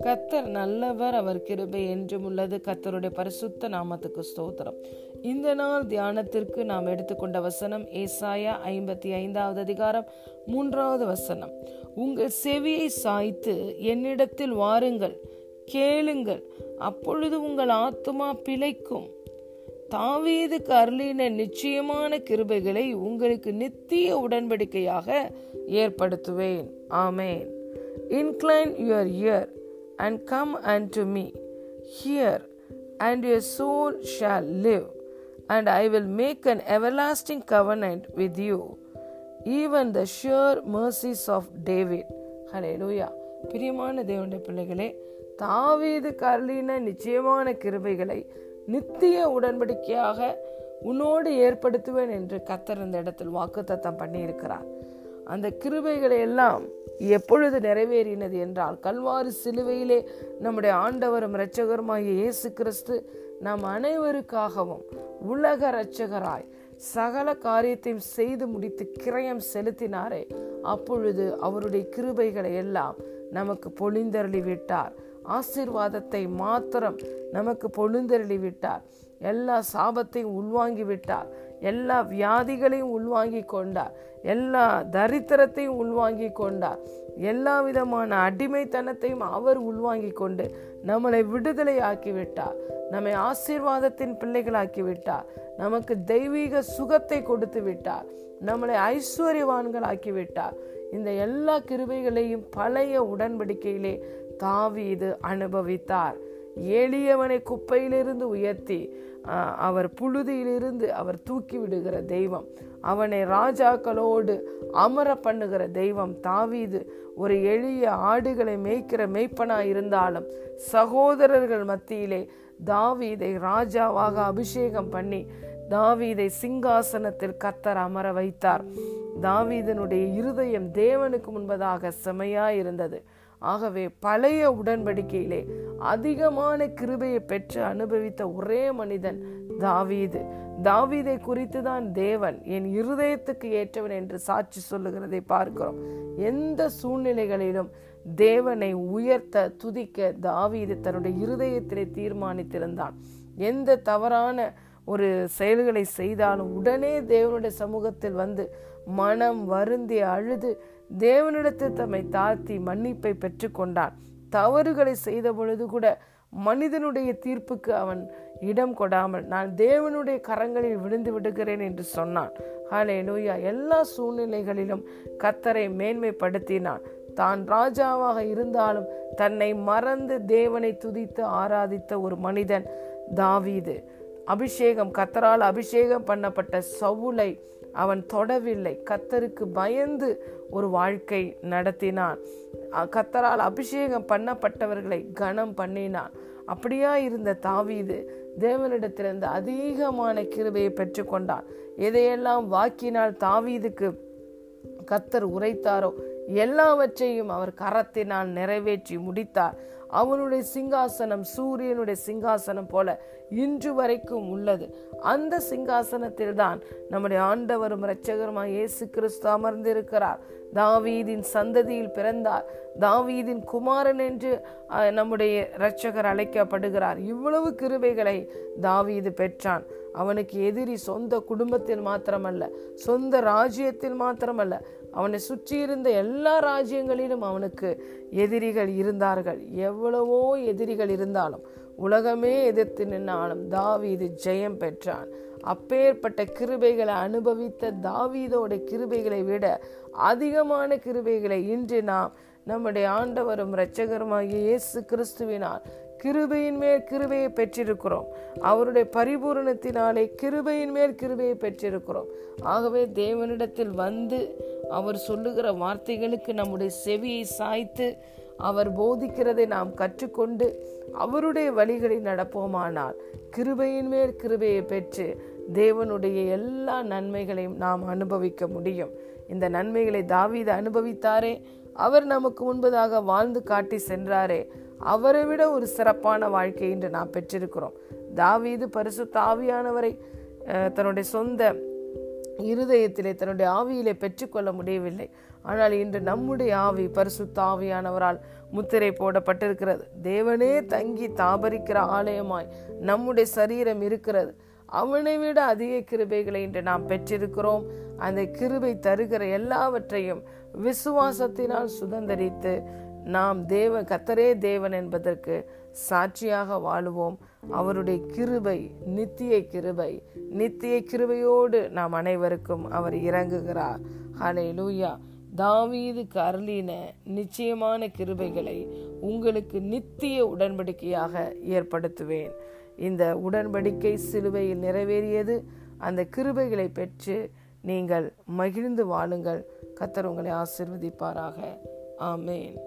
கத்தர் நல்லவர் அவர் கிருபை என்றும் உள்ளது. கத்தருடைய பரிசுத்த நாமத்துக்கு ஸ்தோத்திரம். இந்த நாள் தியானத்திற்கு நாம் எடுத்துக்கொண்ட வசனம் ஏசாயா ஐம்பத்தி ஐந்தாவது அதிகாரம் மூன்றாவது வசனம். உங்கள் செவியை சாய்த்து என்னிடத்தில் வாருங்கள் கேளுங்கள். அப்பொழுது உங்கள் ஆத்துமா பிழைக்கும். தாவீதுக்கு அருளின நிச்சயமான கிருபைகளை உங்களுக்கு நித்திய உடன்படிக்கையாக ஏற்படுத்துவேன் ஆமேன் incline your ear and come and to me hear and your soul shall live and I will make an everlasting covenant with you even the sure mercies of David hallelujah பிரியமான தேவனுடைய பிள்ளைகளே தாவீது கர்லின நிச்சயமான கிருபைகளை நித்திய உடன்படிக்கையாக உன்னோடு ஏற்படுத்துவேன் என்று கத்தர் இந்த இடத்தில் வாக்குத்தத்தம் பண்ணியிருக்கிறார். அந்த கிருபைகளை எல்லாம் எப்பொழுது நிறைவேறினது என்றால் கல்வாறு சிலுவையிலே நம்முடைய ஆண்டவரும் இரட்சகருமாகிய இயேசு கிறிஸ்து நம் அனைவருக்காகவும் உலக இரட்சகராய் சகல காரியத்தையும் செய்து முடித்து கிரயம் செலுத்தினாரே. அப்பொழுது அவருடைய கிருபைகளை எல்லாம் நமக்கு பொழிந்தருளி விட்டார் ஆசீர்வாதத்தை மாத்திரம் நமக்கு பொழுந்தருளி விட்டார் எல்லா சாபத்தையும் உள்வாங்கி விட்டார் எல்லா வியாதிகளையும் உள்வாங்கி கொண்டார். எல்லா தரித்திரத்தையும் உள்வாங்கி கொண்டார். எல்லா விதமான அடிமைத்தனத்தையும் அவர் உள்வாங்கி கொண்டு நம்மளை விடுதலை ஆக்கிவிட்டார் நம்மை ஆசீர்வாதத்தின் பிள்ளைகளாக்கி விட்டார் நமக்கு தெய்வீக சுகத்தை கொடுத்து விட்டார். நம்மளை ஐஸ்வர்யவான்கள் ஆக்கி விட்டார் இந்த எல்லா கிருபைகளையும் பழைய உடன்படிக்கையிலே தாவீது அனுபவித்தார். எளியவனை குப்பையிலிருந்து உயர்த்தி அவர் புழுதியிலிருந்து அவர் தூக்கி விடுகிற தெய்வம் அவனை ராஜாக்களோடு அமர பண்ணுகிற தெய்வம் தாவீது. ஒரு எளிய ஆடுகளை மேய்க்கிற மேய்ப்பனா இருந்தாலும் சகோதரர்கள் மத்தியிலே தாவீதை ராஜாவாக அபிஷேகம் பண்ணி தாவீதை சிங்காசனத்தில் கத்தர் அமர வைத்தார். தாவீதனுடைய இருதயம் தேவனுக்கு முன்பதாக செமையாயிருந்தது. இருந்தது ஆகவே பழைய உடன்படிக்கையிலே அதிகமான கிருபையை பெற்று அனுபவித்த ஒரே மனிதன் தாவீது. தாவீதை குறித்து தான் தேவன் என் இருதயத்துக்கு ஏற்றவன் என்று சாட்சி சொல்லுகிறதை பார்க்கிறோம். எந்த சூழ்நிலைகளிலும் தேவனை உயர்த்த துதிக்க தாவீது தன்னுடைய இருதயத்திலே தீர்மானித்திருந்தான். எந்த தவறான ஒரு செயல்களை செய்தாலும் உடனே தேவனுடைய சமூகத்தில் வந்து மனம் வருந்தி அழுது தேவனிடத்தில் தம்மை தாழ்த்தி மன்னிப்பை பெற்றுக்கொண்டான். தவறுகளை செய்த பொழுது கூட மனிதனுடைய தீர்ப்புக்கு அவன் இடம் கொடாமல் நான் தேவனுடைய கரங்களில் விழுந்து விடுகிறேன் என்று சொன்னான். ஹலே லூயா எல்லா சூழ்நிலைகளிலும் கத்தரை மேன்மைப்படுத்தினான். தான் ராஜாவாக இருந்தாலும் தன்னை மறந்து தேவனை துதித்து ஆராதித்த ஒரு மனிதன் தாவீது. அபிஷேகம் கத்தரால் அபிஷேகம் பண்ணப்பட்ட சவுளை அவன் தொடவில்லை. கத்தருக்கு பயந்து ஒரு வாழ்க்கை நடத்தினான். கத்தரால் அபிஷேகம் பண்ணப்பட்டவர்களை கனம் பண்ணினான். அப்படியா இருந்த தாவீது தேவனிடத்திலிருந்து அதிகமான கிருபையை பெற்றுக்கொண்டான். எதையெல்லாம் வாக்கினால் தாவீதுக்கு கத்தர் உரைத்தாரோ எல்லாவற்றையும் அவர் கரத்தினால் நிறைவேற்றி முடித்தார். அவனுடைய சிங்காசனம் சூரியனுடைய சிங்காசனம் போல இன்று வரைக்கும் உள்ளது. அந்த சிங்காசனத்தில் தான் நம்முடைய ஆண்டவரும் இரட்சகருமாய் இயேசு கிறிஸ்து அமர்ந்திருக்கிறார். தாவீதின் சந்ததியில் பிறந்தார். தாவீதின் குமாரன் என்று நம்முடைய இரட்சகர் அழைக்கப்படுகிறார். இவ்வளவு கிருபைகளை தாவீது பெற்றான். அவனுக்கு எதிரி சொந்த குடும்பத்தில் மாத்திரமல்ல சொந்த ராஜ்யத்தில் மாத்திரமல்ல அவனை சுற்றி இருந்த எல்லா ராஜ்யங்களிலும் அவனுக்கு எதிரிகள் இருந்தார்கள். எவ்வளவோ எதிரிகள் இருந்தாலும் உலகமே எதிர்த்து நின்னாலும் தாவீது ஜெயம் பெற்றான். அப்பேற்பட்ட கிருபைகளை அனுபவித்த தாவீதோட கிருபைகளை விட அதிகமான கிருபைகளை இன்று நாம் நம்முடைய ஆண்டவரும் இரட்சகருமாகிய இயேசு கிறிஸ்துவினால் கிருபையின் மேல் கிருபையை பெற்றிருக்கிறோம். அவருடைய பரிபூரணத்தினாலே கிருபையின் மேல் கிருபையை பெற்றிருக்கிறோம். ஆகவே தேவனிடத்தில் வந்து அவர் சொல்லுகிற வார்த்தைகளுக்கு நம்முடைய செவியை சாய்த்து அவர் போதிக்கிறதை நாம் கற்றுக்கொண்டு அவருடைய வழிகளில் நடப்போமானால் கிருபையின் மேல் கிருபையை பெற்று தேவனுடைய எல்லா நன்மைகளையும் நாம் அனுபவிக்க முடியும். இந்த நன்மைகளை தாவீது அனுபவித்தாரே. அவர் நமக்கு முன்பதாக வாழ்ந்து காட்டி சென்றாரே. அவரை விட ஒரு சிறப்பான வாழ்க்கை இன்று நாம் பெற்றிருக்கிறோம். தாவீது பரிசு தாவியானவரை தன்னுடைய சொந்த இருதயத்திலே தன்னுடைய ஆவியிலே பெற்றுக்கொள்ள முடியவில்லை. ஆனால் இன்று நம்முடைய ஆவி பரிசு தாவியானவரால் முத்திரை போடப்பட்டிருக்கிறது. தேவனே தங்கி தாபரிக்கிற ஆலயமாய் நம்முடைய சரீரம் இருக்கிறது. அவனை விட அதிக கிருபைகளை இன்று நாம் பெற்றிருக்கிறோம். அந்த கிருபை தருகிற எல்லாவற்றையும் விசுவாசத்தினால் சுதந்திரித்து நாம் தேவ கத்தரே தேவன் என்பதற்கு சாட்சியாக வாழுவோம். அவருடைய கிருபை நித்திய கிருபை நித்திய கிருபையோடு நாம் அனைவருக்கும் அவர் இறங்குகிறார். ஹலே லூயா தாவீது அருளின நிச்சயமான கிருபைகளை உங்களுக்கு நித்திய உடன்படிக்கையாக ஏற்படுத்துவேன். இந்த உடன்படிக்கை சிலுவையில் நிறைவேறியது. அந்த கிருபைகளை பெற்று நீங்கள் மகிழ்ந்து வாழுங்கள். கத்தர் உங்களை ஆசிர்வதிப்பாராக. ஆமேன்.